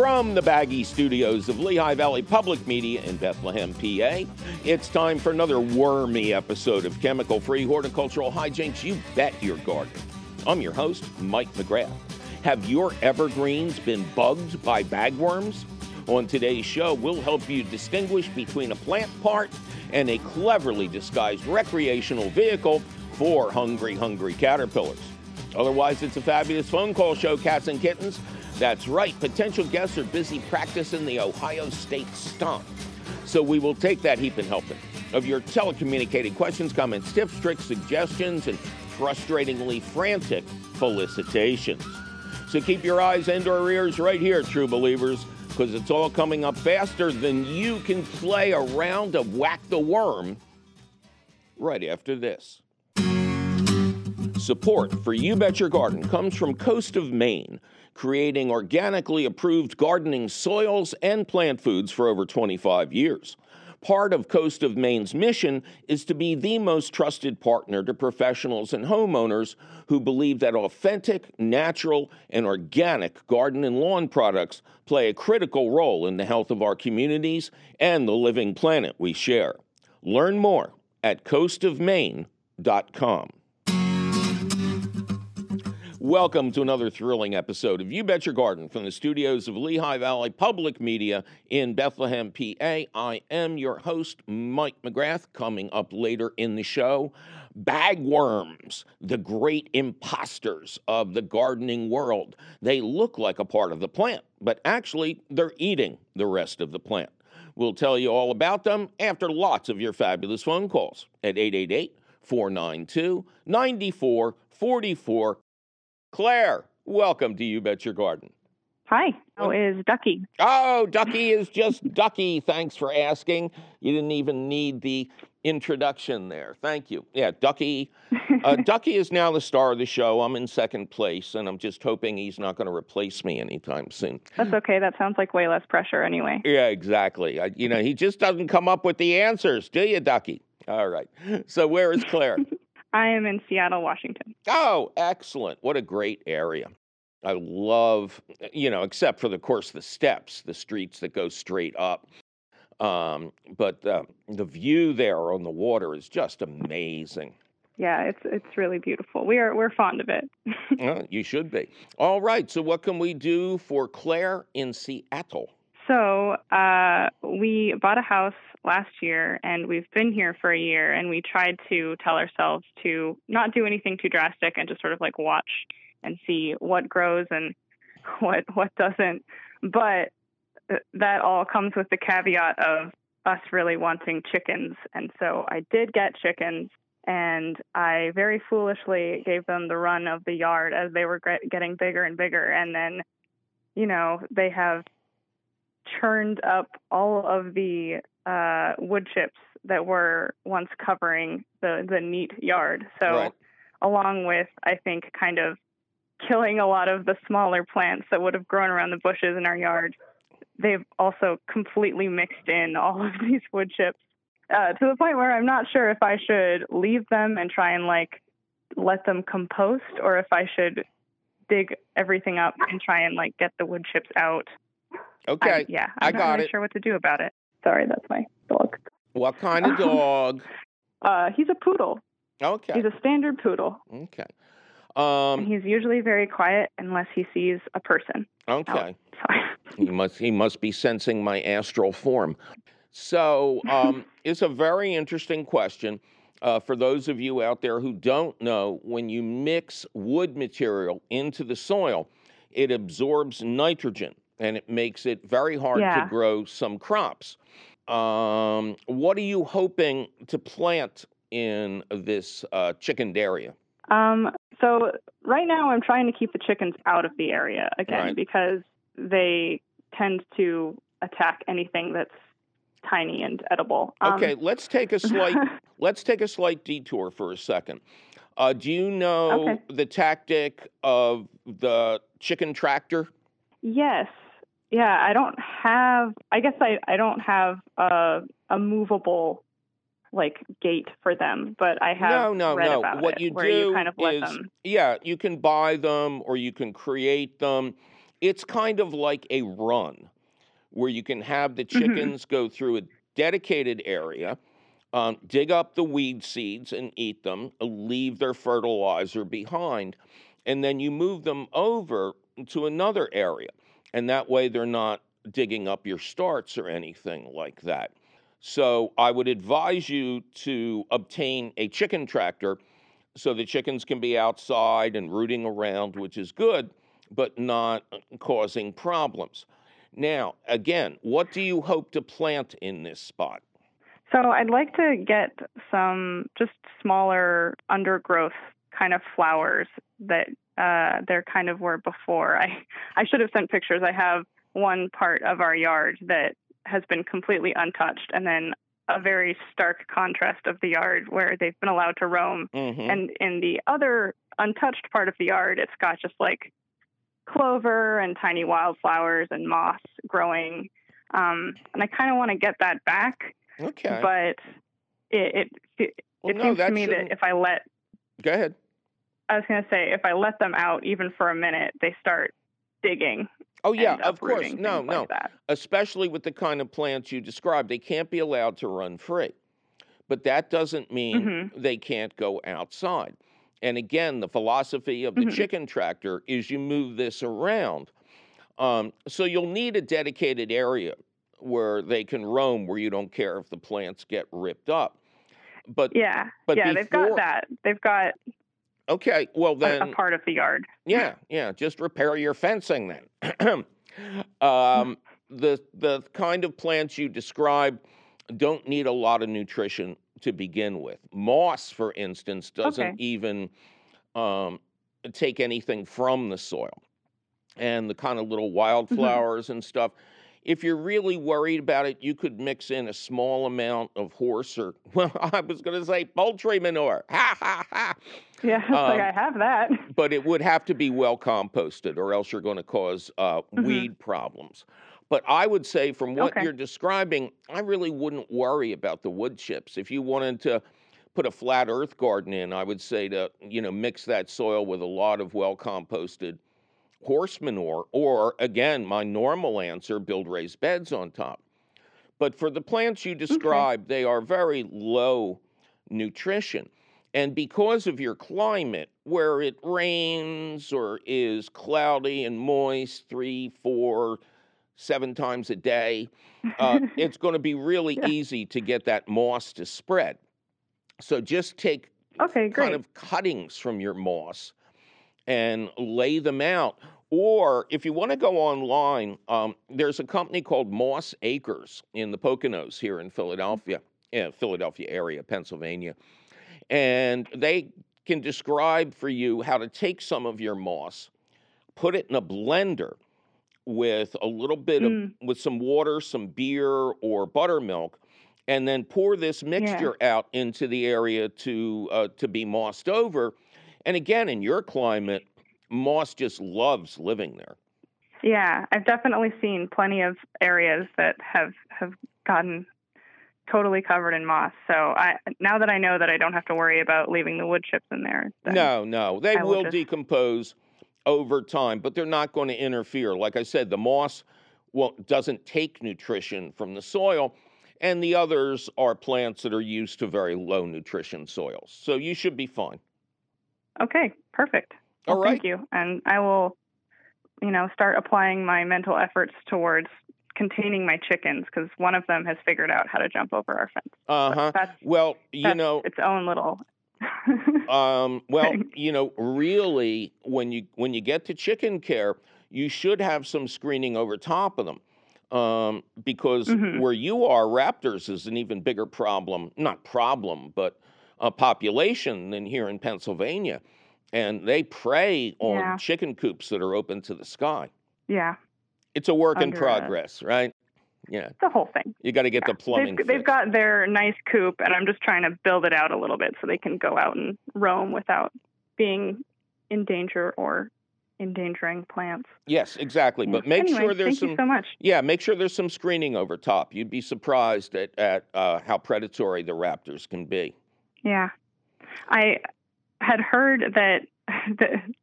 From the Baggy Studios of Lehigh Valley Public Media in Bethlehem, PA, it's time for another wormy episode of Chemical Free Horticultural Hijinks You Bet Your Garden. I'm your host, Mike McGrath. Have your evergreens been bugged by bagworms? On today's show, we'll help you distinguish between a plant part and a cleverly disguised recreational vehicle for hungry, hungry caterpillars. Otherwise, it's a fabulous phone call show, cats and kittens. That's right, potential guests are busy practicing the Ohio State stomp. So we will take that heap and help them. Of your telecommunicated questions, comments, tips, tricks, suggestions, and frustratingly frantic felicitations. So keep your eyes and or ears right here, true believers, because it's all coming up faster than you can play a round of whack the worm right after this. Support for You Bet Your Garden comes from Coast of Maine creating organically approved gardening soils and plant foods for over 25 years. Part of Coast of Maine's mission is to be the most trusted partner to professionals and homeowners who believe that authentic, natural, and organic garden and lawn products play a critical role in the health of our communities and the living planet we share. Learn more at coastofmaine.com. Welcome to another thrilling episode of You Bet Your Garden from the studios of Lehigh Valley Public Media in Bethlehem, PA. I am your host, Mike McGrath. Coming up later in the show, bagworms, the great imposters of the gardening world. They look like a part of the plant, but actually, they're eating the rest of the plant. We'll tell you all about them after lots of your fabulous phone calls at 888 492 9444. Claire, welcome to You Bet Your Garden. Hi, how is Ducky? Oh, Ducky is just Ducky. Thanks for asking. You didn't even need the introduction there. Thank you. Yeah, Ducky. Uh, Ducky is now the star of the show. I'm in second place, and I'm just hoping he's not going to replace me anytime soon. That's okay. That sounds like way less pressure anyway. Yeah, exactly. I, you know, he just doesn't come up with the answers, do you, Ducky? All right. So where is Claire? I am in Seattle, Washington. Oh, excellent. What a great area. I love, you know, except for, the, course, the steps, the streets that go straight up. Um, but uh, the view there on the water is just amazing. Yeah, it's it's really beautiful. We are we're fond of it. you should be. All right. So, what can we do for Claire in Seattle? So, uh, we bought a house last year and we've been here for a year and we tried to tell ourselves to not do anything too drastic and just sort of like watch and see what grows and what what doesn't. But uh, that all comes with the caveat of us really wanting chickens. And so I did get chickens and I very foolishly gave them the run of the yard as they were getting bigger and bigger and then you know, they have churned up all of the uh, wood chips that were once covering the the neat yard. So, right. along with I think kind of killing a lot of the smaller plants that would have grown around the bushes in our yard, they've also completely mixed in all of these wood chips uh, to the point where I'm not sure if I should leave them and try and like let them compost or if I should dig everything up and try and like get the wood chips out Okay. I, yeah, I'm I got really it. Sure what to do about it. Sorry, that's my dog. What kind of dog? uh, he's a poodle. Okay. He's a standard poodle. Okay. Um, and he's usually very quiet unless he sees a person. Okay. he must he must be sensing my astral form. So um, it's a very interesting question. Uh, for those of you out there who don't know, when you mix wood material into the soil, it absorbs nitrogen and it makes it very hard yeah. to grow some crops. Um, what are you hoping to plant in this uh, chickened area? Um, so right now, I'm trying to keep the chickens out of the area again right. because they tend to attack anything that's tiny and edible. Um, okay, let's take a slight let's take a slight detour for a second. Uh, do you know okay. the tactic of the chicken tractor? Yes, yeah, I don't have. I guess I I don't have a a movable like gate for them, but I have no, no, no. what it, you do you kind of is, them. yeah, you can buy them or you can create them. It's kind of like a run where you can have the Mhm. chickens go through a dedicated area, um, dig up the weed seeds and eat them, leave their fertilizer behind, and then you move them over to another area. And that way they're not digging up your starts or anything like that. So I would advise you to obtain a chicken tractor so the chickens can be outside and rooting around, which is good, but not uh, causing problems. Now, again, what do you hope to plant in this spot? So I'd like to get some just smaller undergrowth kind of flowers that uh, there kind of were before. I I should have sent pictures. I have one part of our yard that has been completely untouched, and then a very stark contrast of the yard where they've been allowed to roam. hmm And in the other untouched part of the yard, it's got just like clover and tiny wildflowers and moss growing. Um, and I kind of want to get that back, Okay. but it it, it well, no, seems to me that if I let Go ahead. I was going to say if I let them out even for a minute, they start digging. Oh, yeah, of course. No, no. Like especially with the kind of plants you described. They can't be allowed to run free. But that doesn't mean Mhm. they can't go outside. And again, the philosophy of the Mhm. chicken tractor is you move this around. Um, so you'll need a dedicated area where they can roam where you don't care if the plants get ripped up. But Yeah, but yeah, they've got that. They've got okay, well then a part of the yard. yeah, yeah. Just repair your fencing then. um, the the kind of plants you describe don't need a lot of nutrition to begin with. Moss, for instance, doesn't Okay. even um, take anything from the soil, and the kind of little wildflowers and stuff. If you're really worried about it, you could mix in a small amount of horse or, well, I was going to say poultry manure. Ha ha ha Yeah, it's like Um, I have that. but it would have to be well composted or else you're going to cause uh, Mhm. weed problems but i would say from what Okay. you're describing i really wouldn't worry about the wood chips if you wanted to put a flat earth garden in i would say to you know mix that soil with a lot of well composted horse manure or again my normal answer build raised beds on top but for the plants you described they are very low nutrition and because of your climate, where it rains or is cloudy and moist three, four, seven times a day, uh, it's going to be really Yeah. easy to get that moss to spread. So just take okay, great. kind of cuttings from your moss and lay them out. Or if you want to go online, um, there's a company called Moss Acres in the Poconos here in Philadelphia, yeah, Philadelphia area, Pennsylvania. And they can describe for you how to take some of your moss, put it in a blender with a little bit of Mm. with some water, some beer or buttermilk, and then pour this mixture out into the area to uh, to be mossed over. And again, in your climate, moss just loves living there. Yeah, I've definitely seen plenty of areas that have have gotten totally covered in moss. So I now that I know that I don't have to worry about leaving the wood chips in there. No, no, they I will will just- decompose over time, but they're not going to interfere. Like I said, the moss well, doesn't take nutrition from the soil, and the others are plants that are used to very low nutrition soils. So you should be fine. Okay, perfect. All Well, right. Thank you, and I will, you know, start applying my mental efforts towards containing my chickens because one of them has figured out how to jump over our fence. Uh huh. Well, you that's know, its own little. Um, well, you know, really, when you when you get to chicken care, you should have some screening over top of them, um, because Mhm. where you are, raptors is an even bigger problem. Not problem, but a population than here in Pennsylvania, and they prey on Yeah. chicken coops that are open to the sky. yeah, It's a work in Under a- progress, right? Yeah, It's the whole thing. you got to get the plumbing. They've, they've got their nice coop, and I'm just trying to build it out a little bit so they can go out and roam without being in danger or endangering plants. yes, exactly. Yeah. But make anyway, sure there's thank some. you so much. Yeah, make sure there's some screening over top. You'd be surprised at, at uh, how predatory the raptors can be. Yeah. I had heard that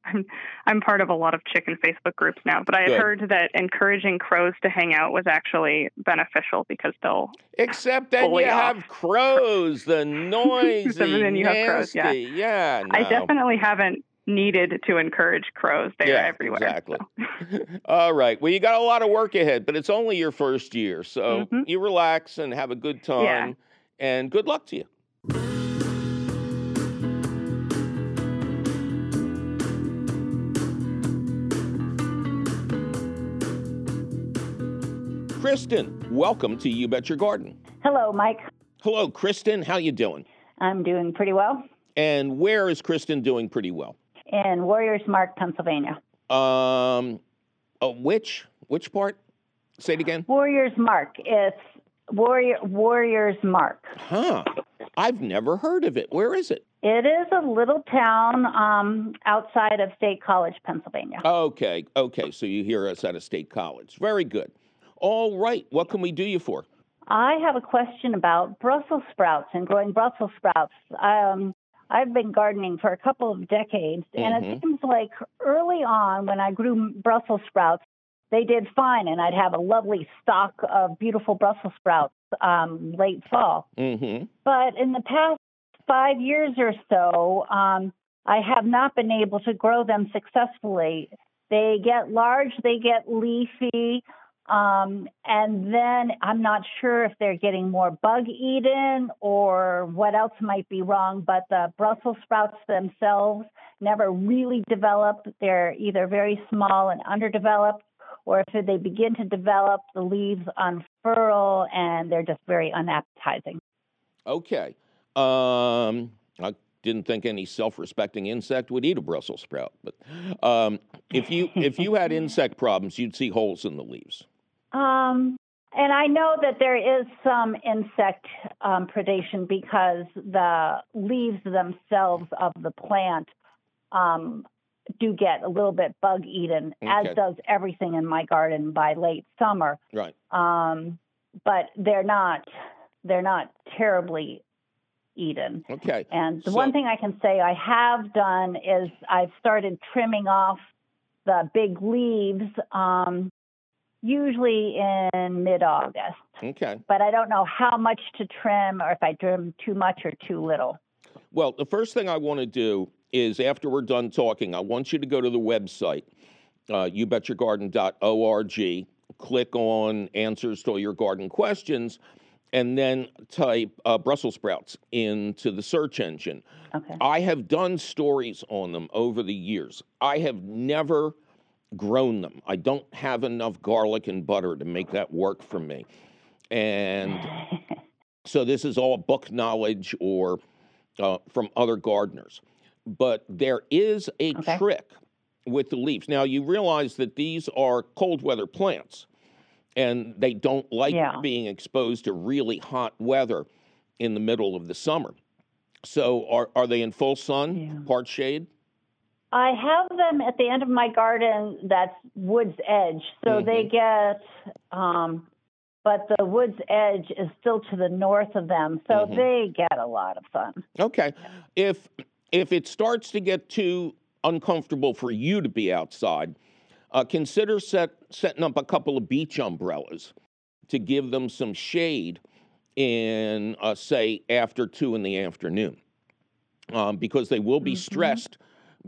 I'm I'm part of a lot of chicken Facebook groups now, but I had Good. heard that encouraging crows to hang out was actually beneficial because they'll Except then you off. have crows, the noisy, then you have crows, yeah. nasty. Yeah, I definitely haven't needed to encourage crows. They're Yeah, everywhere. exactly. so. All right. Well, you got a lot of work ahead, but it's only your first year. So Mhm. you relax and have a good time. Yeah. And good luck to you. Kristen, welcome to You Bet Your Garden. Hello, Mike. Hello, Kristen. How you doing? I'm doing pretty well And where is Kristen doing pretty well? in Warriors Mark, Pennsylvania. Um, uh, which which part? Say it again. Warriors Mark. It's Warrior Warriors Mark. Huh. I've never heard of it. Where is it? It is a little town um, outside of State College, Pennsylvania. Okay. Okay. So you hear us at a state college. Very good. All right. What can we do you for? I have a question about Brussels sprouts and growing Brussels sprouts. Um, I've been gardening for a couple of decades, and Mhm. it seems like early on when I grew Brussels sprouts, they did fine, and I'd have a lovely stock of beautiful Brussels sprouts um, late fall. Mm-hmm. But in the past five years or so, um, I have not been able to grow them successfully. They get large, they get leafy, um, and then I'm not sure if they're getting more bug eaten or what else might be wrong. But the Brussels sprouts themselves never really develop. They're either very small and underdeveloped, or if they begin to develop, the leaves unfurl and they're just very unappetizing. Okay. Um, I didn't think any self-respecting insect would eat a Brussels sprout, but um, if you if you had insect problems, you'd see holes in the leaves. Um, and I know that there is some insect um, predation because the leaves themselves of the plant um, do get a little bit bug eaten, Okay. as does everything in my garden by late summer. Right. Um, but they're not they're not terribly eaten. Okay. And the So- one thing I can say I have done is I've started trimming off the big leaves, um, usually in mid August. Okay. But I don't know how much to trim or if I trim too much or too little. Well, the first thing I want to do is after we're done talking, I want you to go to the website, uh, youbetyourgarden.org, click on answers to all your garden questions, and then type uh, Brussels sprouts into the search engine. Okay. I have done stories on them over the years. I have never grown them. I don't have enough garlic and butter to make that work for me. And so this is all book knowledge or uh, from other gardeners. But there is a Okay. trick with the leaves. Now, you realize that these are cold weather plants and they don't like Yeah. being exposed to really hot weather in the middle of the summer. So, are, are they in full sun, Yeah. part shade? I have them at the end of my garden that's wood's edge. So they get, um, but the wood's edge is still to the north of them. So Mhm. they get a lot of sun. Okay. If if it starts to get too uncomfortable for you to be outside, uh, consider set, setting up a couple of beach umbrellas to give them some shade in, uh, say, after two in the afternoon, um, because they will be Mhm. stressed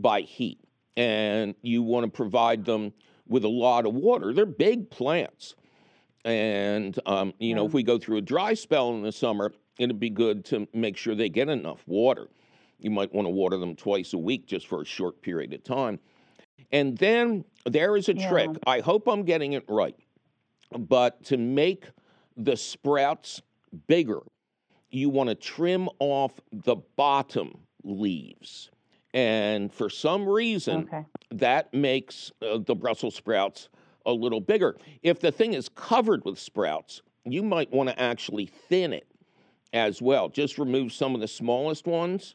by heat, and you want to provide them with a lot of water. They're big plants. And, um, you know, if we go through a dry spell in the summer, it'd be good to make sure they get enough water. You might want to water them twice a week just for a short period of time. And then there is a trick. I hope I'm getting it right. But to make the sprouts bigger, you want to trim off the bottom leaves. And for some reason, Okay. that makes uh, the Brussels sprouts a little bigger. If the thing is covered with sprouts, you might want to actually thin it as well. Just remove some of the smallest ones.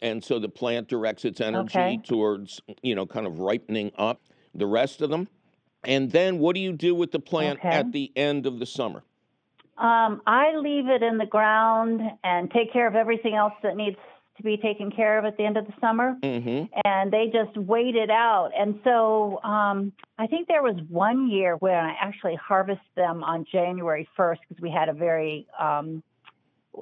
And so the plant directs its energy Okay. towards, you know, kind of ripening up the rest of them. And then what do you do with the plant Okay. at the end of the summer? Um, I leave it in the ground and take care of everything else that needs to be taken care of at the end of the summer, hmm and they just waited out. And so um, I think there was one year when I actually harvested them on January 1st because we had a very um,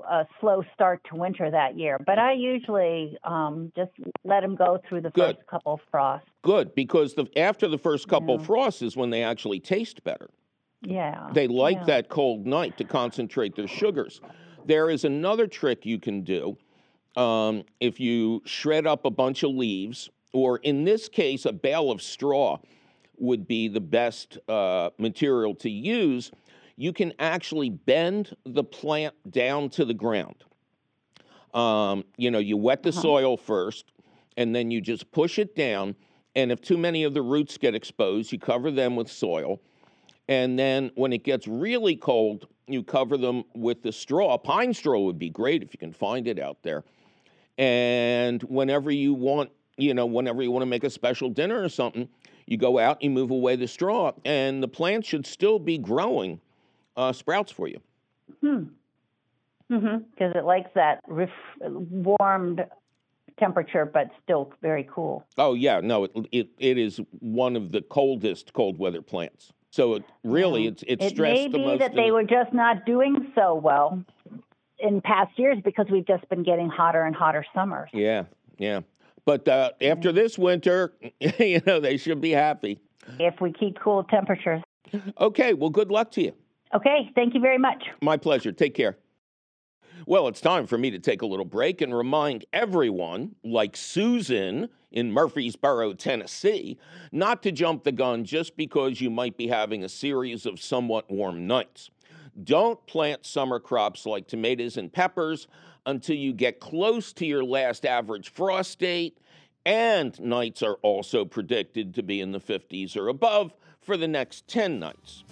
a slow start to winter that year. But I usually um, just let them go through the Good. first couple of frosts. Good, because the, after the first couple Yeah. frosts is when they actually taste better. Yeah. They like yeah. that cold night to concentrate their sugars. There is another trick you can do. Um, if you shred up a bunch of leaves, or in this case, a bale of straw would be the best uh, material to use, you can actually bend the plant down to the ground. Um, you know, you wet the Uh-huh. soil first, and then you just push it down. And if too many of the roots get exposed, you cover them with soil. And then when it gets really cold, you cover them with the straw. Pine straw would be great if you can find it out there. And whenever you want, you know, whenever you want to make a special dinner or something, you go out, you move away the straw, and the plant should still be growing uh, sprouts for you. Hmm. Mm-hmm. Because it likes that ref- warmed temperature, but still very cool. Oh yeah, no, it it, it is one of the coldest cold weather plants. So it really, Yeah. it's it's It stressed may the be most. that they were just not doing so well in past years because we've just been getting hotter and hotter summers. Yeah, yeah. But uh, after this winter, you know, they should be happy. If we keep cool temperatures. Okay, well, good luck to you. Okay, thank you very much. My pleasure. Take care. Well, it's time for me to take a little break and remind everyone, like Susan in Murfreesboro, Tennessee, not to jump the gun just because you might be having a series of somewhat warm nights. Don't plant summer crops like tomatoes and peppers until you get close to your last average frost date, and nights are also predicted to be in the 50s or above for the next 10 nights.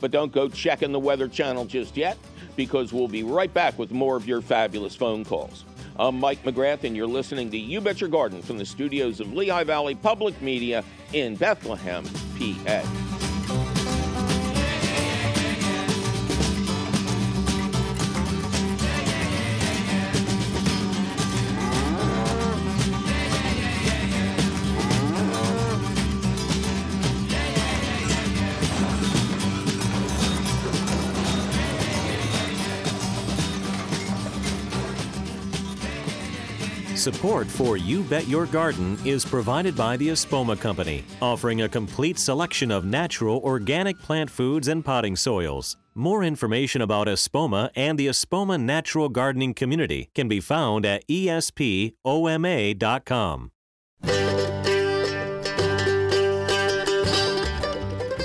But don't go checking the Weather Channel just yet, because we'll be right back with more of your fabulous phone calls. I'm Mike McGrath, and you're listening to You Bet Your Garden from the studios of Lehigh Valley Public Media in Bethlehem, PA. Support for You Bet Your Garden is provided by the Espoma Company, offering a complete selection of natural organic plant foods and potting soils. More information about Espoma and the Espoma Natural Gardening Community can be found at espoma.com.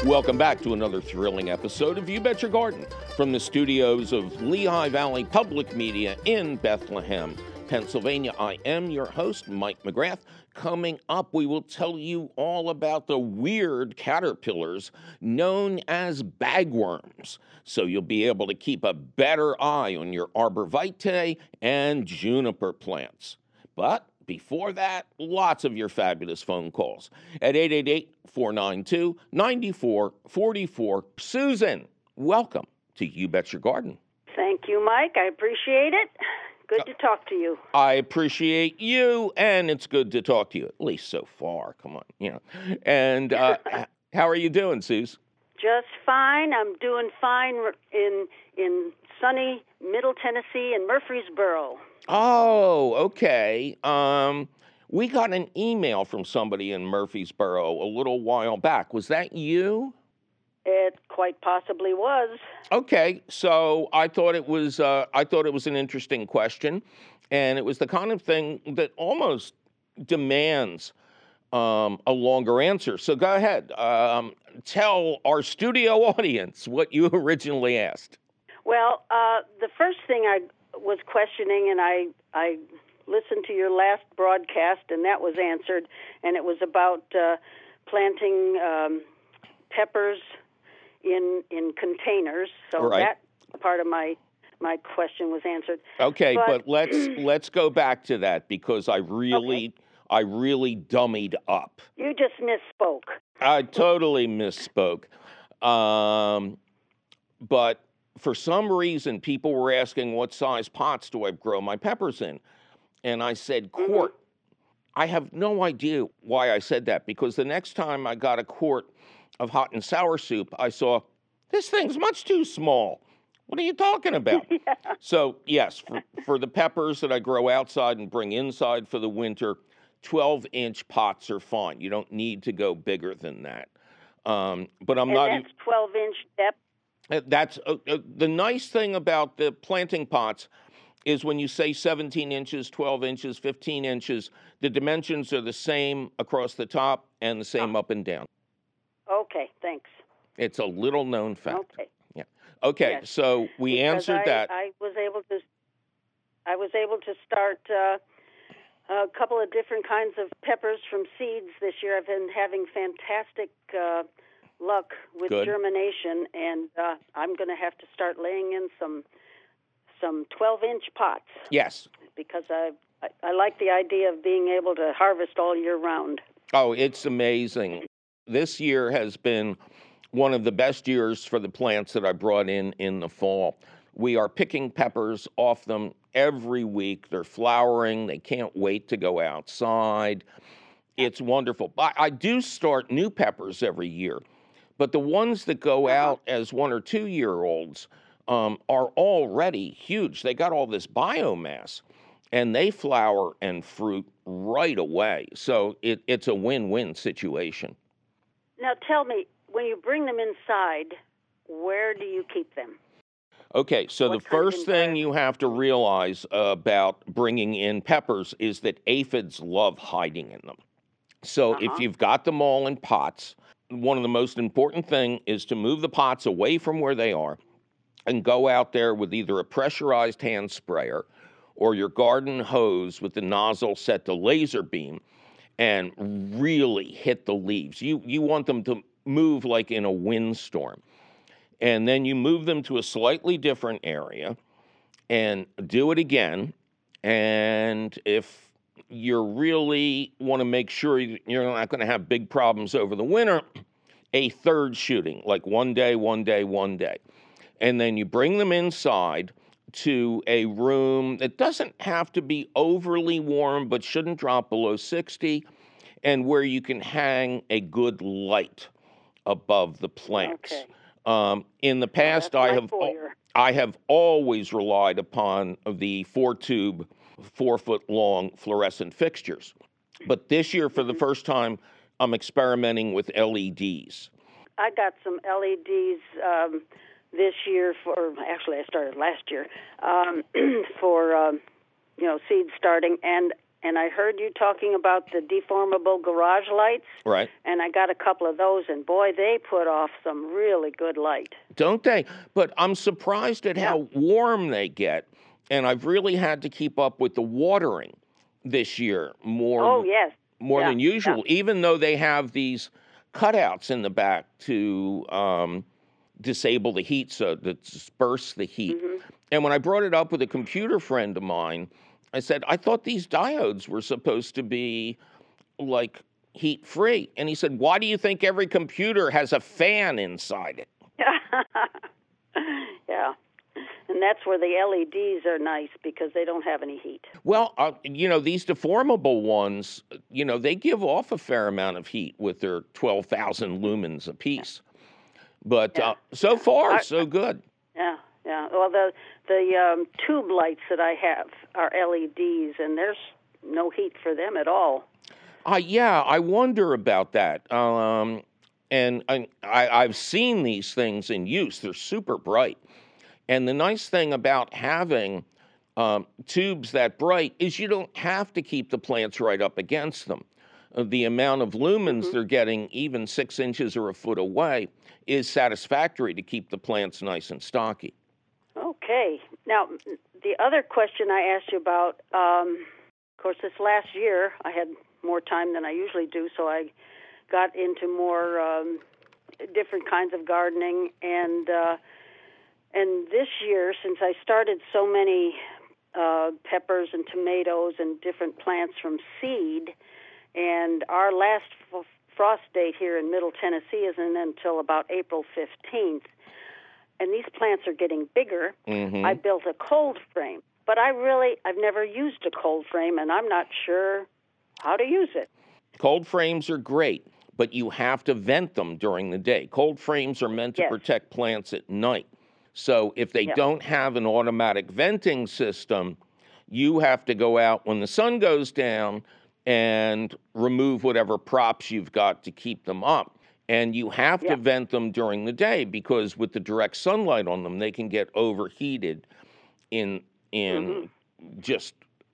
Welcome back to another thrilling episode of You Bet Your Garden from the studios of Lehigh Valley Public Media in Bethlehem, Pennsylvania. I am your host, Mike McGrath. Coming up, we will tell you all about the weird caterpillars known as bagworms. So you'll be able to keep a better eye on your arborvitae and juniper plants. But before that, lots of your fabulous phone calls at 888 492 9444. Susan, welcome to You Bet Your Garden. Thank you, Mike. I appreciate it. Good to talk to you. I appreciate you, and it's good to talk to you, at least so far. Come on, you know. And uh, how are you doing, Suze? Just fine. I'm doing fine in in sunny Middle Tennessee in Murfreesboro. Oh, okay. Um, we got an email from somebody in Murfreesboro a little while back. Was that you? It quite possibly was. Okay, so I thought it was uh, I thought it was an interesting question, and it was the kind of thing that almost demands um, a longer answer. So go ahead, um, tell our studio audience what you originally asked. Well, uh, the first thing I was questioning, and I I listened to your last broadcast, and that was answered, and it was about uh, planting um, peppers in in containers. So Right. that part of my my question was answered. Okay, but, But- let's let's go back to that because I really I really dummied up. You just misspoke. I totally misspoke. Um, but for some reason, people were asking what size pots do I grow my peppers in? and I said Mm-hmm. quart. I have no idea why I said that because the next time I got a quart of hot and sour soup, I saw this thing's much too small. What are you talking about? So, yes, for, for the peppers that I grow outside and bring inside for the winter, 12 inch pots are fine. You don't need to go bigger than that. Um, but I'm and not. that's 12 inch depth. Uh, That's uh, uh, the nice thing about the planting pots is when you say 17 inches, 12 inches, 15 inches, the dimensions are the same across the top and the same up and down. Okay, thanks. It's a little known fact. Okay. Yeah. Okay, Yes. so we Because answered I, that. I was able to. I was able to start uh, a couple of different kinds of peppers from seeds this year. I've been having fantastic uh, luck with Good. germination, and uh, I'm going to have to start laying in some some 12 inch pots yes. because I, I I like the idea of being able to harvest all year round. Oh, it's amazing. This year has been one of the best years for the plants that I brought in in the fall. We are picking peppers off them every week. They're flowering. They can't wait to go outside. It's wonderful. I, I do start new peppers every year, but the ones that go out as one or two year olds um, are already huge. They got all this biomass and they flower and fruit right away. So it, it's a win win situation. Now tell me, when you bring them inside, where do you keep them? Okay, so What the first thing you have to realize about bringing in peppers is that aphids love hiding in them. So if Uh-huh. you've got them all in pots, one of the most important thing is to move the pots away from where they are and go out there with either a pressurized hand sprayer or your garden hose with the nozzle set to laser beam and really hit the leaves. You you want them to move like in a windstorm. And then you move them to a slightly different area and do it again. And if you really want to make sure you're not going to have big problems over the winter, a third shooting, like one day, one day, one day. And then you bring them inside to a room that doesn't have to be overly warm, but shouldn't drop below 60, and where you can hang a good light above the plants. Okay. Um, in the past, I have foyer. I have always relied upon the four tube, four foot long fluorescent fixtures. But this year, for the first time, I'm experimenting with LEDs. I got some LEDs um, this year for. Actually, I started last year um, for um, you know seed starting, and and I heard you talking about the deformable garage lights, Right. and I got a couple of those, and boy, they put off some really good light. Don't they? But I'm surprised at how warm they get. And I've really had to keep up with the watering this year more, Oh yes, more yeah, than usual, even though they have these cutouts in the back to um, disable the heat, so to disperse the heat. Mm-hmm. And when I brought it up with a computer friend of mine, I said, I thought these diodes were supposed to be like heat free. And he said, Why do you think every computer has a fan inside it? yeah. And that's where the LEDs are nice because they don't have any heat. Well, uh, you know, these deformable ones, you know, they give off a fair amount of heat with their 12,000 lumens apiece. But uh, so far, so good. Yeah, yeah. Well, the the um, tube lights that I have are LEDs, and there's no heat for them at all. Uh, yeah, I wonder about that. Um, and I, I, I've seen these things in use. They're super bright. And the nice thing about having um, tubes that bright is you don't have to keep the plants right up against them. Uh, the amount of lumens they're getting, even six inches or a foot away, is satisfactory to keep the plants nice and stocky. Okay. Now, the other question I asked you about, um, of course, this last year I had more time than I usually do, so I got into more um, different kinds of gardening, and uh, and this year, since I started so many uh, peppers and tomatoes and different plants from seed, and our last frost date here in Middle Tennessee isn't until about April fifteenth and these plants are getting bigger. Mhm. I built a cold frame but I really I've never used a cold frame, and I'm not sure how to use it. Cold frames are great, but you have to vent them during the day. Cold frames are meant to Yes. protect plants at night. So if they Yeah. don't have an automatic venting system, you have to go out when the sun goes down and remove whatever props you've got to keep them up. And you have Yeah. to vent them during the day because with the direct sunlight on them, they can get overheated in in Mm-hmm. just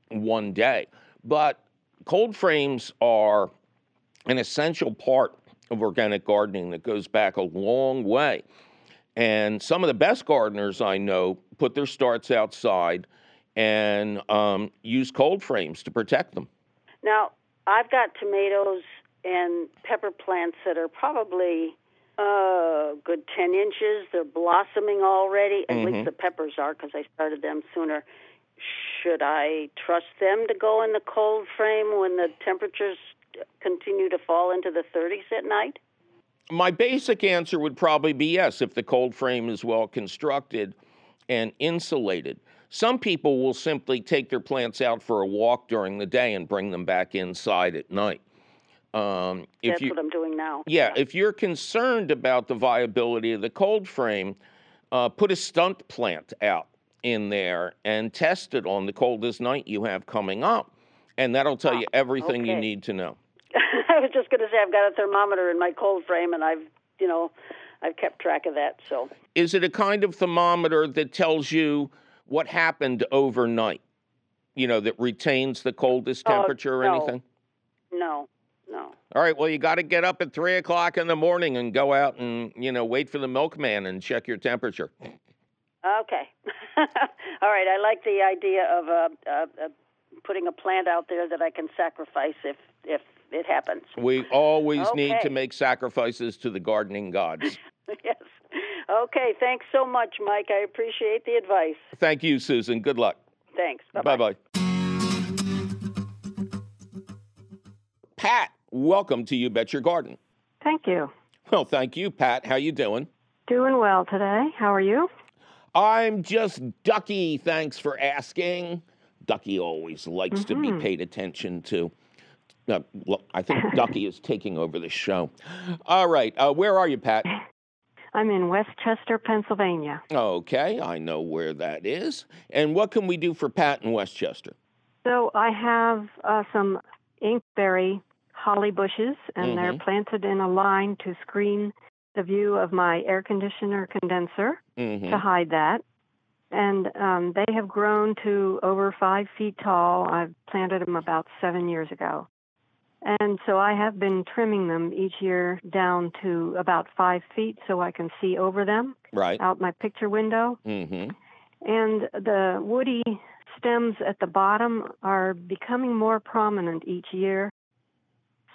one day. But cold frames are an essential part of organic gardening that goes back a long way. And some of the best gardeners I know put their starts outside and um, use cold frames to protect them. Now, I've got tomatoes and pepper plants that are probably uh, good 10 inches. They're blossoming already. At Mhm. least the peppers are because I started them sooner. Should I trust them to go in the cold frame when the temperatures continue to fall into the 30s at night? My basic answer would probably be yes, if the cold frame is well constructed and insulated. Some people will simply take their plants out for a walk during the day and bring them back inside at night. Um, if That's you, what I'm doing now. yeah, if you're concerned about the viability of the cold frame, uh, put a stunt plant out in there and test it on the coldest night you have coming up. And that'll tell you everything you need to know. I was just going to say I've got a thermometer in my cold frame, and I've, you know, I've kept track of that. So Is it a kind of thermometer that tells you what happened overnight? You know, that retains the coldest Oh, temperature or anything? no, no. All right, well, you got to get up at three o'clock in the morning and go out and, you know, wait for the milkman and check your temperature. Okay. All right. I like the idea of uh, uh, uh, putting a plant out there that I can sacrifice if if it happens. We always need to make sacrifices to the gardening gods. yes. Okay. Thanks so much, Mike. I appreciate the advice. Thank you, Susan. Good luck. Thanks. Bye bye. Pat, welcome to You Bet Your Garden. Thank you. Well, thank you, Pat. How you doing? Doing well today. How are you? I'm just Ducky. Thanks for asking. Ducky always likes to be Mhm. paid attention to. Uh, look, I think Ducky is taking over the show. All right. Uh, where are you, Pat? I'm in West Chester, Pennsylvania. Okay, I know where that is. And what can we do for Pat in West Chester? So I have uh, some inkberry holly bushes, and they're Mhm. planted in a line to screen the view of my air conditioner condenser hmm to hide that. And um, they have grown to over five feet tall. I've planted them about seven years ago. And so I have been trimming them each year down to about five feet so I can see over them Right. out my picture window. hmm And the woody stems at the bottom are becoming more prominent each year.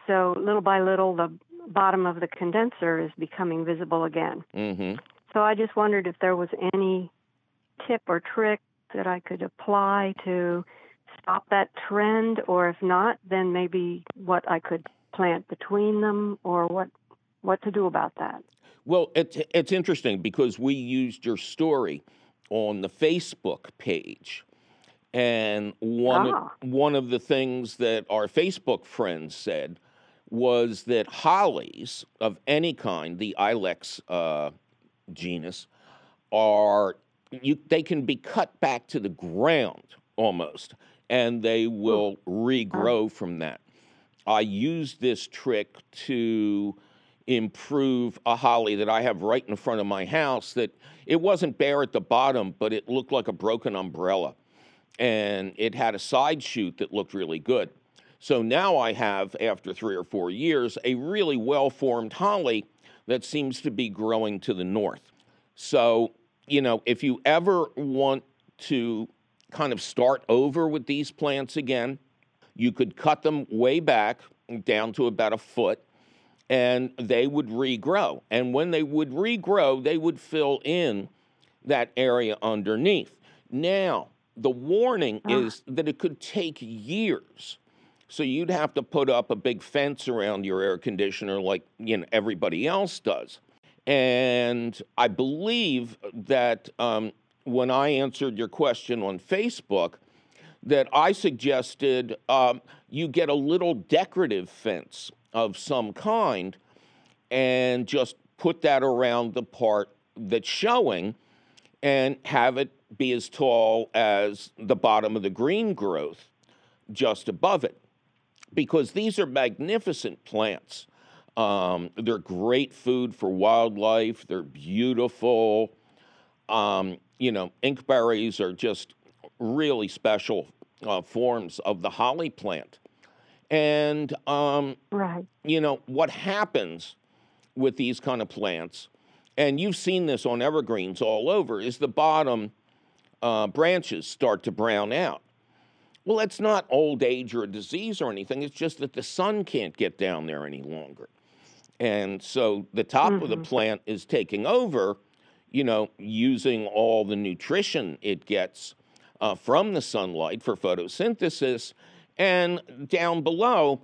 So little by little, the bottom of the condenser is becoming visible again. hmm So I just wondered if there was any tip or trick that I could apply to stop that trend, or if not, then maybe what I could plant between them, or what what to do about that. Well, it's it's interesting because we used your story on the Facebook page, and one Ah. of, one of the things that our Facebook friends said was that hollies of any kind, the ilex uh, genus, are you they can be cut back to the ground almost, and they will regrow from that. I used this trick to improve a holly that I have right in front of my house that it wasn't bare at the bottom, but it looked like a broken umbrella. And it had a side shoot that looked really good. So now I have, after three or four years, a really well formed holly that seems to be growing to the north. So, you know, if you ever want to kind of start over with these plants again, you could cut them way back down to about a foot and they would regrow. And when they would regrow, they would fill in that area underneath. Now, the warning is that it could take years. So you'd have to put up a big fence around your air conditioner like, you know, everybody else does. And I believe that um, when I answered your question on Facebook that I suggested um, you get a little decorative fence of some kind and just put that around the part that's showing and have it be as tall as the bottom of the green growth just above it. Because these are magnificent plants. Um, they're great food for wildlife, they're beautiful. Um, you know, inkberries are just really special uh, forms of the holly plant. And, um, Right. you know, what happens with these kind of plants, and you've seen this on evergreens all over, is the bottom uh, branches start to brown out. Well, that's not old age or a disease or anything. It's just that the sun can't get down there any longer. And so the top of the plant is taking over, you know, using all the nutrition it gets uh, from the sunlight for photosynthesis. And down below,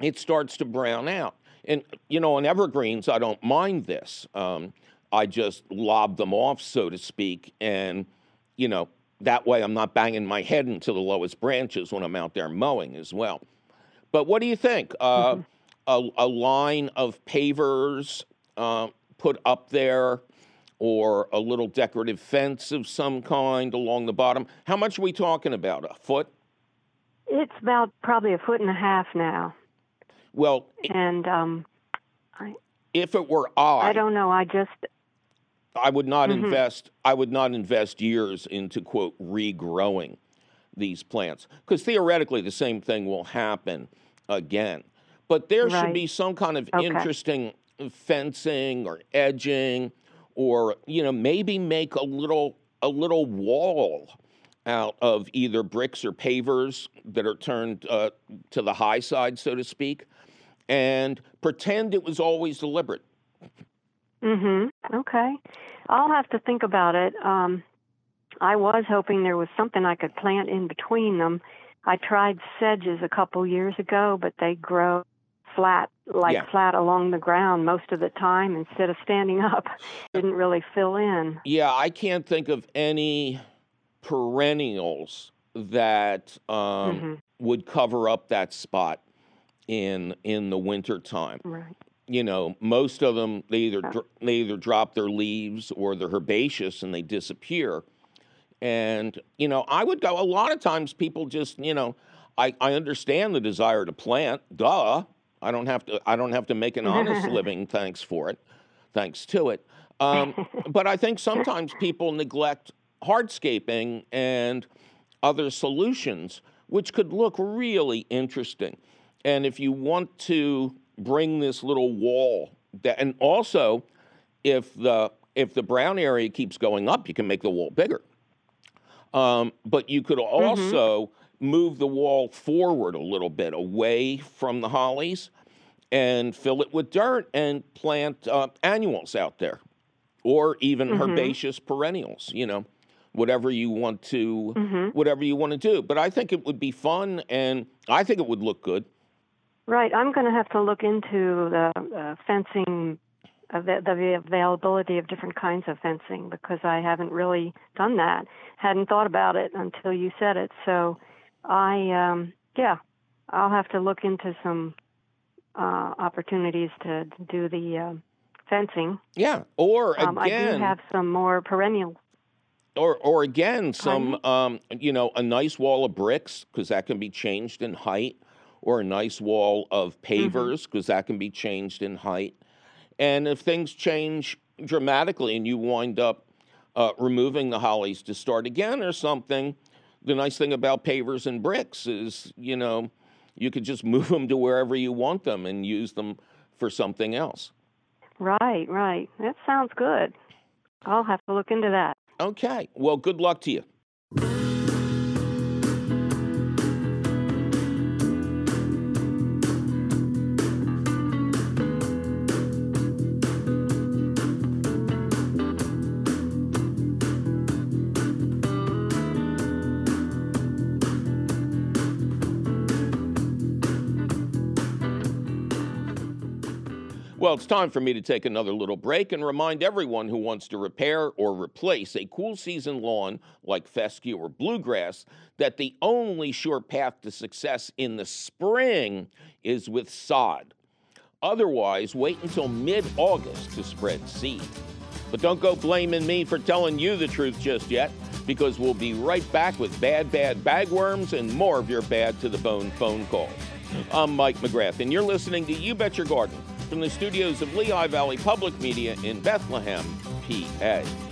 it starts to brown out. And, you know, on evergreens, I don't mind this. Um, I just lob them off, so to speak. And, you know, that way I'm not banging my head into the lowest branches when I'm out there mowing as well. But what do you think? Uh, a, a line of pavers uh, put up there or a little decorative fence of some kind along the bottom? How much are we talking about? A foot? It's about probably a foot and a half now, Well, and um, if it were I, I don't know. I just I would not Mhm. invest. I would not invest years into quote regrowing these plants because theoretically the same thing will happen again. But there should be some kind of Okay. interesting fencing or edging, or you know maybe make a little a little wall out of either bricks or pavers that are turned uh, to the high side, so to speak, and pretend it was always deliberate. Mm-hmm. Okay. I'll have to think about it. Um I was hoping there was something I could plant in between them. I tried sedges a couple years ago, but they grow flat like Yeah. flat along the ground most of the time instead of standing up. Didn't really fill in. Yeah, I can't think of any perennials that um, Mhm. would cover up that spot in in the winter time. Right. You know, most of them they either they either drop their leaves or they're herbaceous and they disappear. And you know, I would go. A lot of times, people just you know, I I understand the desire to plant. Duh, I don't have to. I don't have to make an honest living. Thanks for it. Thanks to it. Um, but I think sometimes people neglect hardscaping and other solutions, which could look really interesting. And if you want to bring this little wall, that, and also if the if the brown area keeps going up, you can make the wall bigger. Um, but you could also move the wall forward a little bit away from the hollies and fill it with dirt and plant uh, annuals out there or even Mhm. herbaceous perennials, you know, whatever you want to Mhm. whatever you want to do. But I think it would be fun and I think it would look good. Right. I'm going to have to look into the uh, fencing, uh, the, the availability of different kinds of fencing because I haven't really done that. Hadn't thought about it until you said it. So I, um, yeah, I'll have to look into some uh, opportunities to do the uh, fencing. Yeah. Or Um, I do have some more perennial. or or again some um, you know a nice wall of bricks because that can be changed in height or a nice wall of Mm-hmm. pavers because that can be changed in height and if things change dramatically and you wind up uh, removing the hollies to start again or something the nice thing about pavers and bricks is you know you could just move them to wherever you want them and use them for something else Right, right. That sounds good. I'll have to look into that. okay well good luck to you Well, it's time for me to take another little break and remind everyone who wants to repair or replace a cool season lawn like fescue or bluegrass that the only sure path to success in the spring is with sod. Otherwise, wait until mid August to spread seed. But don't go blaming me for telling you the truth just yet, because we'll be right back with bad, bad bagworms and more of your bad to the bone phone calls. I'm Mike McGrath, and you're listening to You Bet Your Garden from the studios of Lehigh Valley Public Media in Bethlehem, PA.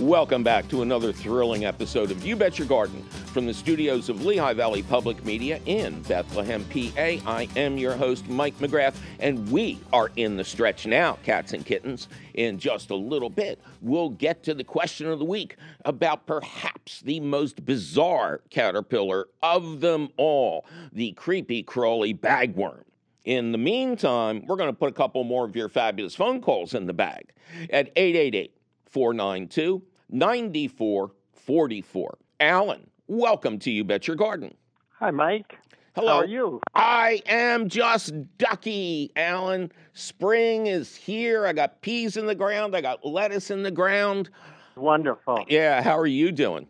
Welcome back to another thrilling episode of You Bet Your Garden from the studios of Lehigh Valley Public Media in Bethlehem, PA. I am your host, Mike McGrath, and we are in the stretch now, cats and kittens. In just a little bit, we'll get to the question of the week about perhaps the most bizarre caterpillar of them all the creepy, crawly bagworm. In the meantime, we're going to put a couple more of your fabulous phone calls in the bag at 888 492 9444. Alan, welcome to You Bet Your Garden. Hi, Mike. Hello. How are you? I am just ducky, Alan. Spring is here. I got peas in the ground. I got lettuce in the ground. Wonderful. Yeah, how are you doing?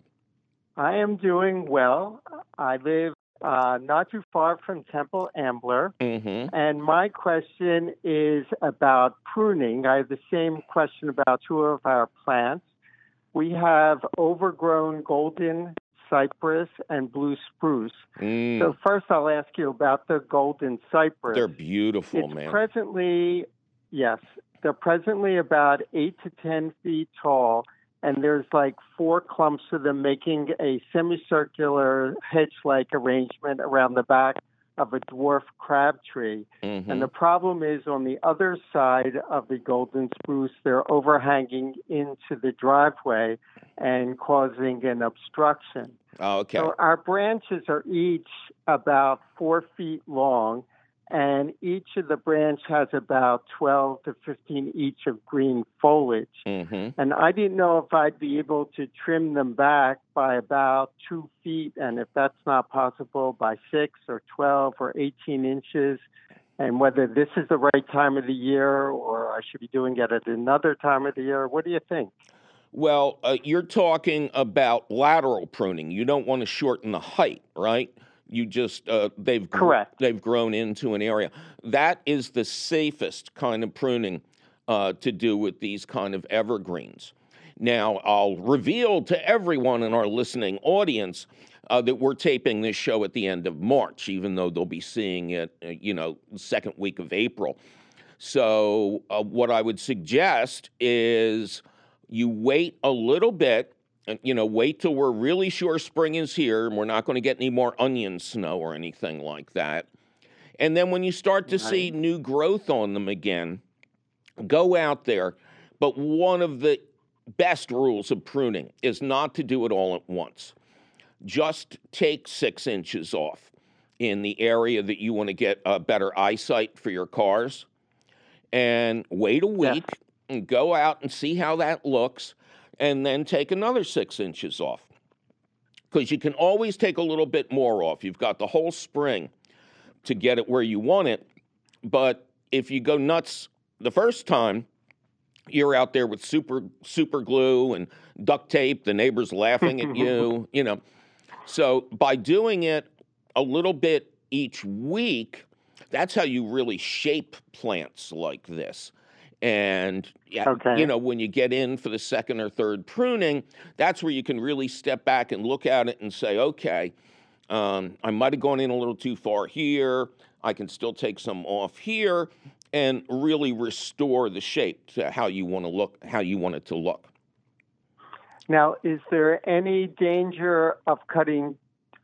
I am doing well. I live uh, not too far from Temple Ambler. Mm-hmm. And my question is about pruning. I have the same question about two of our plants. We have overgrown golden cypress and blue spruce. Mm, So first I'll ask you about the golden cypress. they're beautiful, it's man. presently, yes, they're presently about eight to 10 feet tall, and there's like four clumps of them making a semicircular hedge like arrangement around the back of a dwarf crab tree. Mhm. And the problem is on the other side of the golden spruce, they're overhanging into the driveway and causing an obstruction. Oh, okay. So our branches are each about four feet long, and each of the branch has about 12 to 15 each of green foliage. hmm And I didn't know if I'd be able to trim them back by about two feet, and if that's not possible, by six or 12 or 18 inches, and whether this is the right time of the year or I should be doing it at another time of the year. What do you think? Well, uh, you're talking about lateral pruning. You don't want to shorten the height, right? You just uh, they've Correct. they've grown into an area. That is the safest kind of pruning uh, to do with these kind of evergreens. Now, I'll reveal to everyone in our listening audience uh, that we're taping this show at the end of March, even though they'll be seeing it, uh, you know, second week of April. So, uh, what I would suggest is you wait a little bit, you know, wait till we're really sure spring is here, and we're not going to get any more onion snow or anything like that. And then when you start to see new growth on them again, go out there. But one of the best rules of pruning is not to do it all at once. Just take six inches off in the area that you want to get a better eyesight for your cars and wait a week and go out and see how that looks and then take another six inches off. Because you can always take a little bit more off. You've got the whole spring to get it where you want it. But if you go nuts the first time you're out there with super super glue and duct tape the neighbors laughing at you you know. So by doing it a little bit each week that's how you really shape plants like this and yeah, Okay. you know when you get in for the second or third pruning that's where you can really step back and look at it and say okay um, i might have gone in a little too far here i can still take some off here and really restore the shape to how you want to look how you want it to look Now, is there any danger of cutting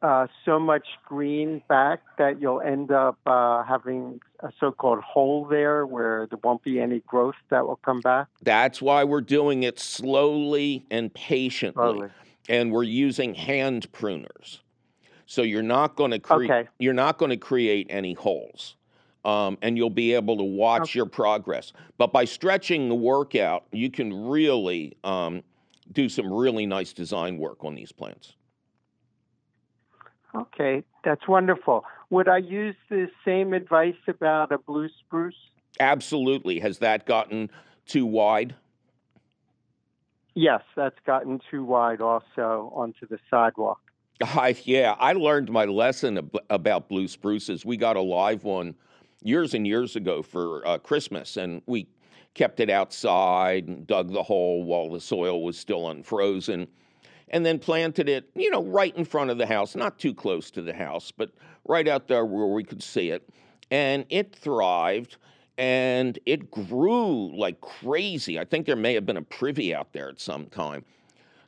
uh, so much green back that you'll end up uh, having a so-called hole there where there won't be any growth that will come back? That's why we're doing it slowly and patiently. Slowly. And we're using hand pruners. So you're not going to create Okay. you're not going to create any holes. Um, and you'll be able to watch Okay. your progress. But by stretching the workout, you can really um, do some really nice design work on these plants. Okay, that's wonderful. Would I use the same advice about a blue spruce? Absolutely. Has that gotten too wide? Yes, that's gotten too wide also onto the sidewalk. I, yeah, I learned my lesson ab- about blue spruces. We got a live one years and years ago for uh, Christmas, and we kept it outside and dug the hole while the soil was still unfrozen, and then planted it, you know, right in front of the house, not too close to the house, but right out there where we could see it. And it thrived and it grew like crazy. I think there may have been a privy out there at some time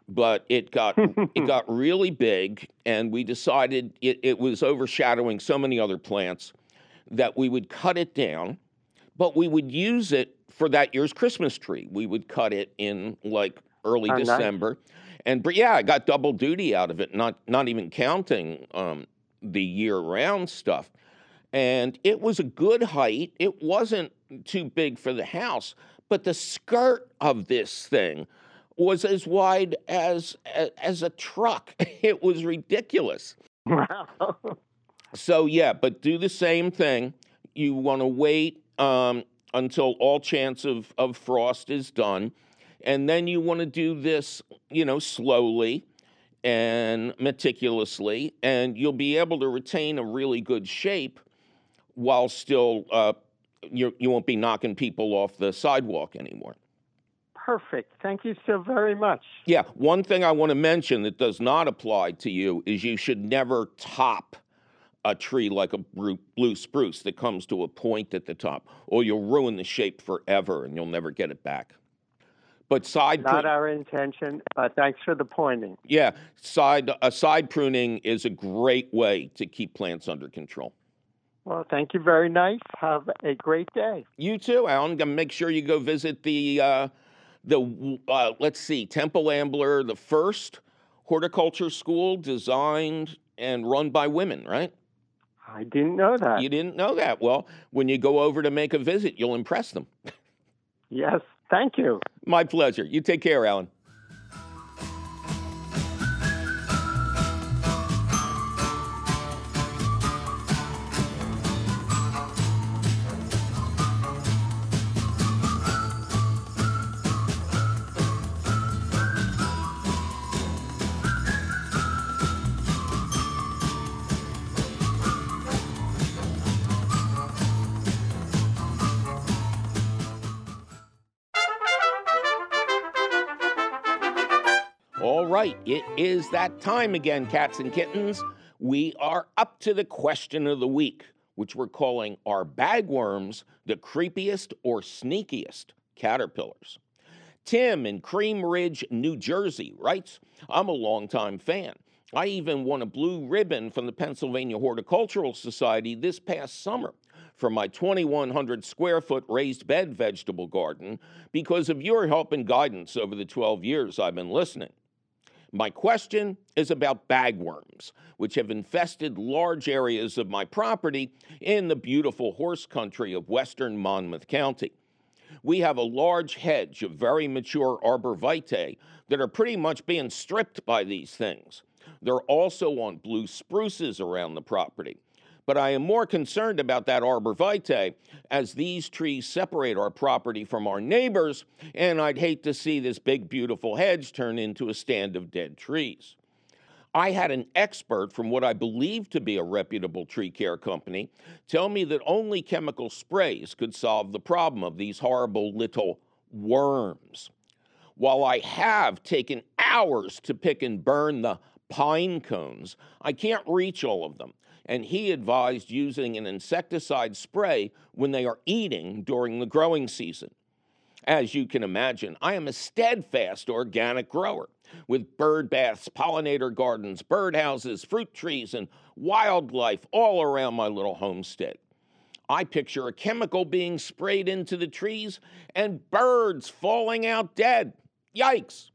but it got it got really big, and we decided it, it was overshadowing so many other plants that we would cut it down, but we would use it for that year's Christmas tree. We would cut it in like early Oh, nice. And but yeah, I got double duty out of it, not not even counting um, the year round stuff. And it was a good height. It wasn't too big for the house, but the skirt of this thing was as wide as as a truck. It was ridiculous. Wow. So yeah, but do the same thing. You want to wait um, until all chance of of frost is done, and then you want to do this, you know, slowly and meticulously, and you'll be able to retain a really good shape while still uh, you you won't be knocking people off the sidewalk anymore. Perfect. Thank you so very much. Yeah, one thing I want to mention that does not apply to you is you should never top a tree like a blue spruce that comes to a point at the top, or you'll ruin the shape forever and you'll never get it back. But side Not prun- our intention, but thanks for the pointing. yeah, side a side pruning is a great way to keep plants under control. Well, thank you very nice. Have a great day. You too, Alan. Gonna make sure you go visit the uh, the uh, let's see, Temple Ambler, the first horticulture school designed and run by women, right? I didn't know that. You didn't know that. Well, when you go over to make a visit, you'll impress them. Yes, thank you. My pleasure. You take care, Alan. It is that time again, cats and kittens. We are up to the question of the week, which we're calling Are bagworms the creepiest or sneakiest caterpillars? Tim in Cream Ridge, New Jersey writes I'm a longtime fan. I even won a blue ribbon from the Pennsylvania Horticultural Society this past summer for my 2,100 square foot raised bed vegetable garden because of your help and guidance over the 12 years I've been listening. My question is about bagworms, which have infested large areas of my property in the beautiful horse country of western Monmouth County. We have a large hedge of very mature arborvitae that are pretty much being stripped by these things. They're also on blue spruces around the property. But I am more concerned about that arborvitae as these trees separate our property from our neighbors, and I'd hate to see this big, beautiful hedge turn into a stand of dead trees. I had an expert from what I believe to be a reputable tree care company tell me that only chemical sprays could solve the problem of these horrible little worms. While I have taken hours to pick and burn the pine cones, I can't reach all of them. And he advised using an insecticide spray when they are eating during the growing season. As you can imagine, I am a steadfast organic grower with bird baths, pollinator gardens, birdhouses, fruit trees, and wildlife all around my little homestead. I picture a chemical being sprayed into the trees and birds falling out dead. Yikes!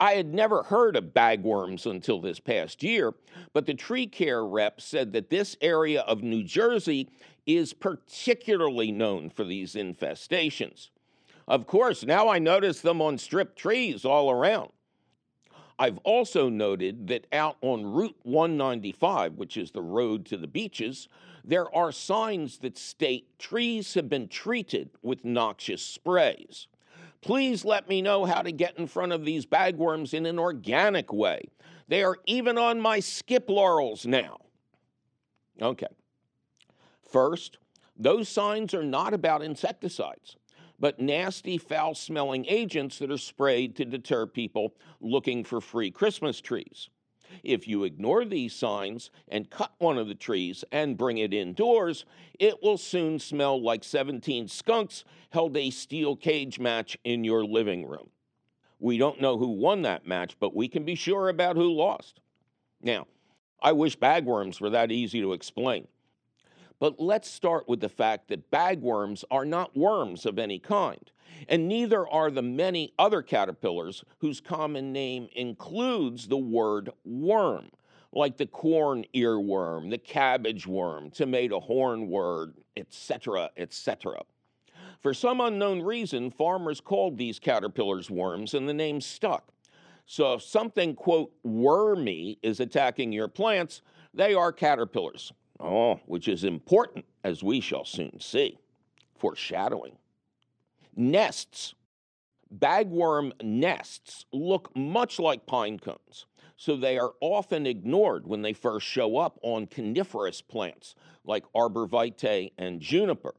I had never heard of bagworms until this past year, but the tree care rep said that this area of New Jersey is particularly known for these infestations. Of course, now I notice them on stripped trees all around. I've also noted that out on Route 195, which is the road to the beaches, there are signs that state trees have been treated with noxious sprays. Please let me know how to get in front of these bagworms in an organic way. They are even on my skip laurels now. Okay. First, those signs are not about insecticides, but nasty, foul smelling agents that are sprayed to deter people looking for free Christmas trees. If you ignore these signs and cut one of the trees and bring it indoors, it will soon smell like 17 skunks held a steel cage match in your living room. We don't know who won that match, but we can be sure about who lost. Now, I wish bagworms were that easy to explain. But let's start with the fact that bagworms are not worms of any kind, and neither are the many other caterpillars whose common name includes the word worm, like the corn earworm, the cabbage worm, tomato hornworm, etc., etc. For some unknown reason, farmers called these caterpillars worms and the name stuck. So if something, quote, wormy is attacking your plants, they are caterpillars. Oh, which is important, as we shall soon see. Foreshadowing. Nests. Bagworm nests look much like pine cones, so they are often ignored when they first show up on coniferous plants like arborvitae and juniper.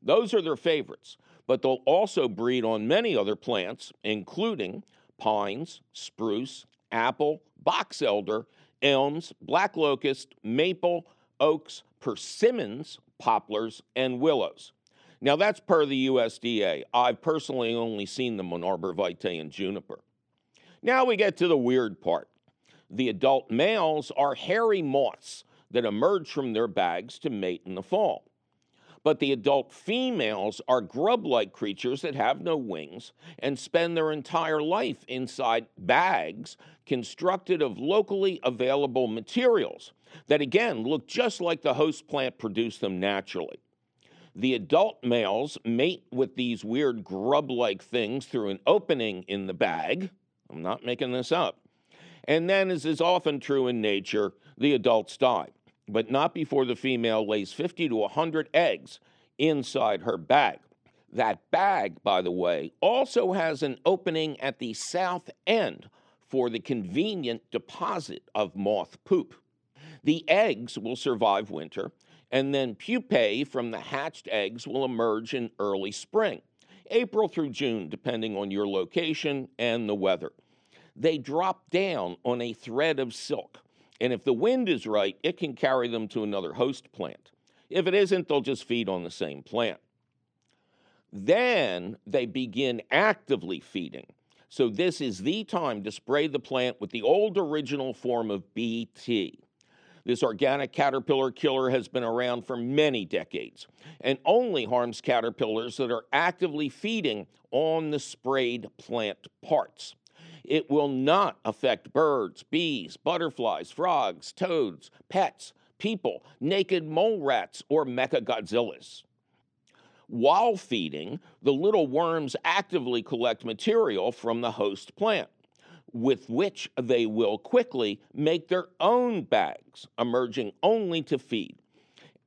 Those are their favorites, but they'll also breed on many other plants, including pines, spruce, apple, box elder, elms, black locust, maple, oaks, persimmons, poplars, and willows. Now, that's per the USDA. I've personally only seen them on arborvitae and juniper. Now we get to the weird part. The adult males are hairy moths that emerge from their bags to mate in the fall. But the adult females are grub like creatures that have no wings and spend their entire life inside bags constructed of locally available materials that, again, look just like the host plant produced them naturally. The adult males mate with these weird grub like things through an opening in the bag. I'm not making this up. And then, as is often true in nature, the adults die but not before the female lays 50 to 100 eggs inside her bag. That bag, by the way, also has an opening at the south end for the convenient deposit of moth poop. The eggs will survive winter, and then pupae from the hatched eggs will emerge in early spring, April through June, depending on your location and the weather. They drop down on a thread of silk and if the wind is right, it can carry them to another host plant. If it isn't, they'll just feed on the same plant. Then they begin actively feeding. So, this is the time to spray the plant with the old original form of BT. This organic caterpillar killer has been around for many decades and only harms caterpillars that are actively feeding on the sprayed plant parts. It will not affect birds, bees, butterflies, frogs, toads, pets, people, naked mole rats, or mechagodzillas. While feeding, the little worms actively collect material from the host plant, with which they will quickly make their own bags, emerging only to feed.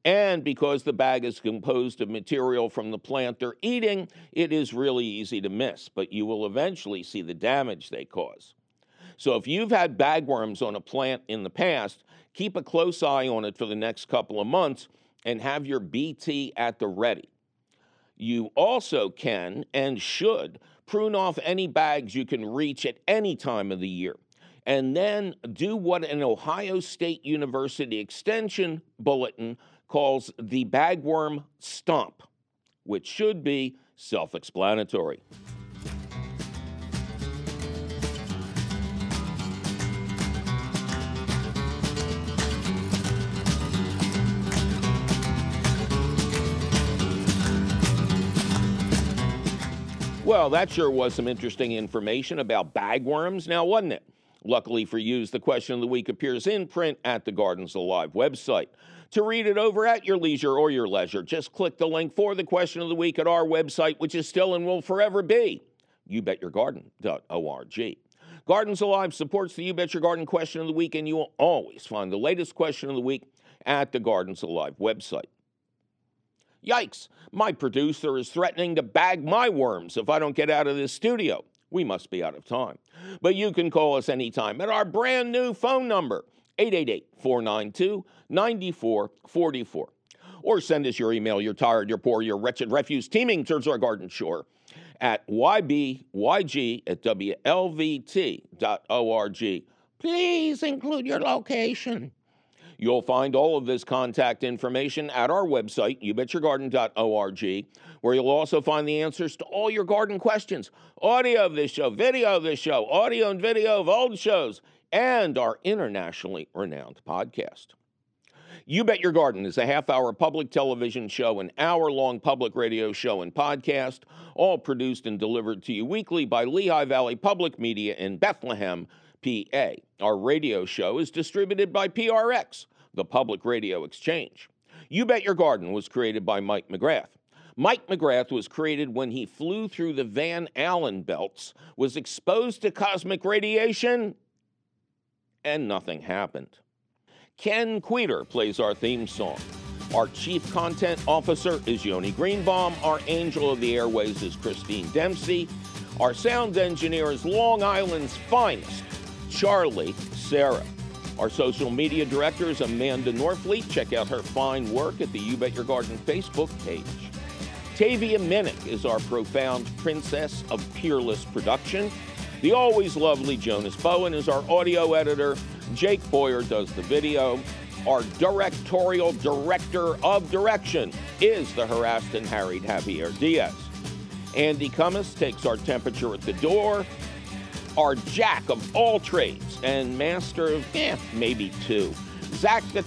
And because the bag is composed of material from the plant they're eating, it is really easy to miss, but you will eventually see the damage they cause. So if you've had bagworms on a plant in the past, keep a close eye on it for the next couple of months and have your BT at the ready. You also can and should prune off any bags you can reach at any time of the year. And then do what an Ohio State University Extension bulletin calls the bagworm stomp, which should be self explanatory. Well, that sure was some interesting information about bagworms now, wasn't it? Luckily for you, the question of the week appears in print at the Gardens Alive website. To read it over at your leisure or your leisure, just click the link for the question of the week at our website, which is still and will forever be youbetyourgarden.org. Gardens Alive supports the You Bet Your Garden question of the week, and you will always find the latest question of the week at the Gardens Alive website. Yikes, my producer is threatening to bag my worms if I don't get out of this studio. We must be out of time. But you can call us anytime at our brand new phone number, 888 492 9444. Or send us your email, you're tired, you're poor, you're wretched refuse teeming towards our garden shore at ybyg at wlvt.org. Please include your location. You'll find all of this contact information at our website, youbetyourgarden.org, where you'll also find the answers to all your garden questions audio of this show, video of this show, audio and video of old shows, and our internationally renowned podcast. You Bet Your Garden is a half hour public television show, an hour long public radio show, and podcast, all produced and delivered to you weekly by Lehigh Valley Public Media in Bethlehem, PA. Our radio show is distributed by PRX, the Public Radio Exchange. You Bet Your Garden was created by Mike McGrath. Mike McGrath was created when he flew through the Van Allen belts, was exposed to cosmic radiation, and nothing happened. Ken Queter plays our theme song. Our chief content officer is Yoni Greenbaum. Our angel of the airways is Christine Dempsey. Our sound engineer is Long Island's finest, Charlie Sarah. Our social media director is Amanda Norfleet. Check out her fine work at the You Bet Your Garden Facebook page. Tavia Minnick is our profound princess of peerless production. The always lovely Jonas Bowen is our audio editor. Jake Boyer does the video. Our directorial director of direction is the harassed and harried Javier Diaz. Andy Cummins takes our temperature at the door Our jack of all trades and master of, eh, maybe two. Zach the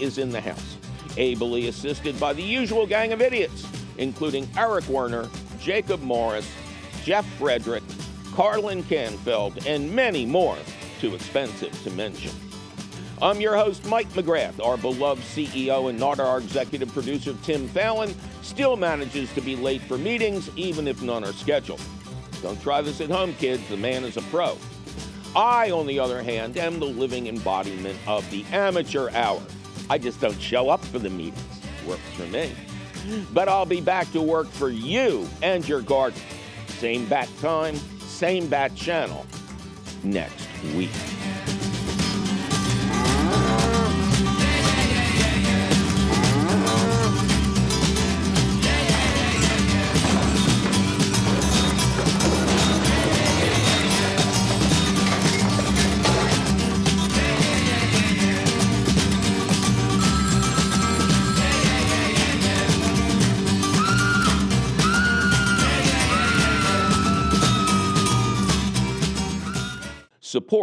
is in the house, ably assisted by the usual gang of idiots, including Eric Werner, Jacob Morris, Jeff Frederick, Carlin Canfeld, and many more too expensive to mention. I'm your host, Mike McGrath. Our beloved CEO and not our executive producer, Tim Fallon, still manages to be late for meetings, even if none are scheduled. Don't try this at home, kids. The man is a pro. I, on the other hand, am the living embodiment of the amateur hour. I just don't show up for the meetings. Works for me. But I'll be back to work for you and your garden. Same bat time, same bat channel next week.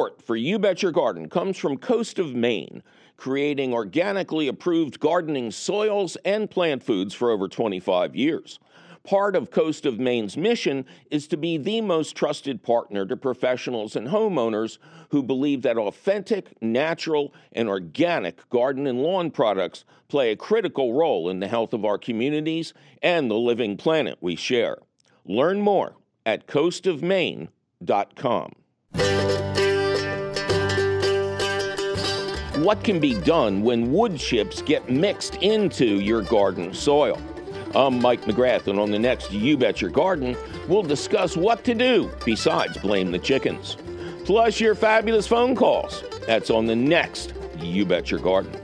Support for You Bet Your Garden comes from Coast of Maine, creating organically approved gardening soils and plant foods for over 25 years. Part of Coast of Maine's mission is to be the most trusted partner to professionals and homeowners who believe that authentic, natural, and organic garden and lawn products play a critical role in the health of our communities and the living planet we share. Learn more at coastofmaine.com. What can be done when wood chips get mixed into your garden soil? I'm Mike McGrath, and on the next You Bet Your Garden, we'll discuss what to do besides blame the chickens. Plus, your fabulous phone calls. That's on the next You Bet Your Garden.